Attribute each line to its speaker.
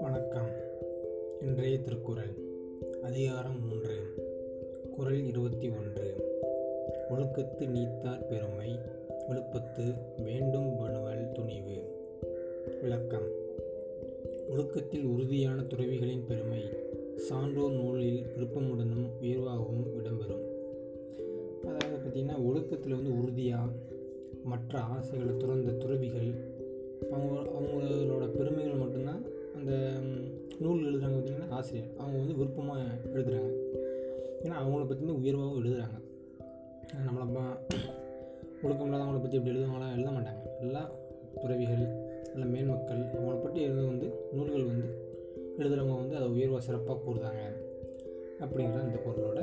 Speaker 1: வணக்கம். இன்றைய திருக்குறள் அதிகாரம் மூன்று குறள் இருபத்தி ஒன்று. ஒழுக்கத்து நீத்தார் பெருமை விழுப்பத்து வேண்டும் பணுவல் துணிவு. விளக்கம். ஒழுக்கத்தில் உறுதியான துறவிகளின் பெருமை சான்றோர் நூலில் விருப்பமுடனும் உயர்வாகவும் இடம்பெறும். அதாவது பார்த்திங்கன்னா ஒழுக்கத்தில் வந்து உறுதியாக மற்ற ஆசைகளை துறந்த துறவிகள் அவங்க அவங்களோட பெருமைகள் மட்டும்தான் அந்த நூல் எழுதுகிறாங்க பார்த்திங்கன்னா ஆசிரியர். அவங்க வந்து விருப்பமாக எழுதுகிறாங்க ஏன்னா அவங்கள பற்றி உயர்வாகவும் எழுதுகிறாங்க நம்மளை ஒழுக்கமில்லாத அவங்கள பற்றி இப்படி எழுதுவாங்களா? எழுத மாட்டாங்க. எல்லா துறவிகள் நல்ல மேன்மக்கள் அவங்கள பற்றி எழுத வந்து நூல்கள் வந்து எழுதுகிறவங்க வந்து அதை உயர்வாக சிறப்பாக கூறுதாங்க அப்படிங்கிற அந்த பொருளோட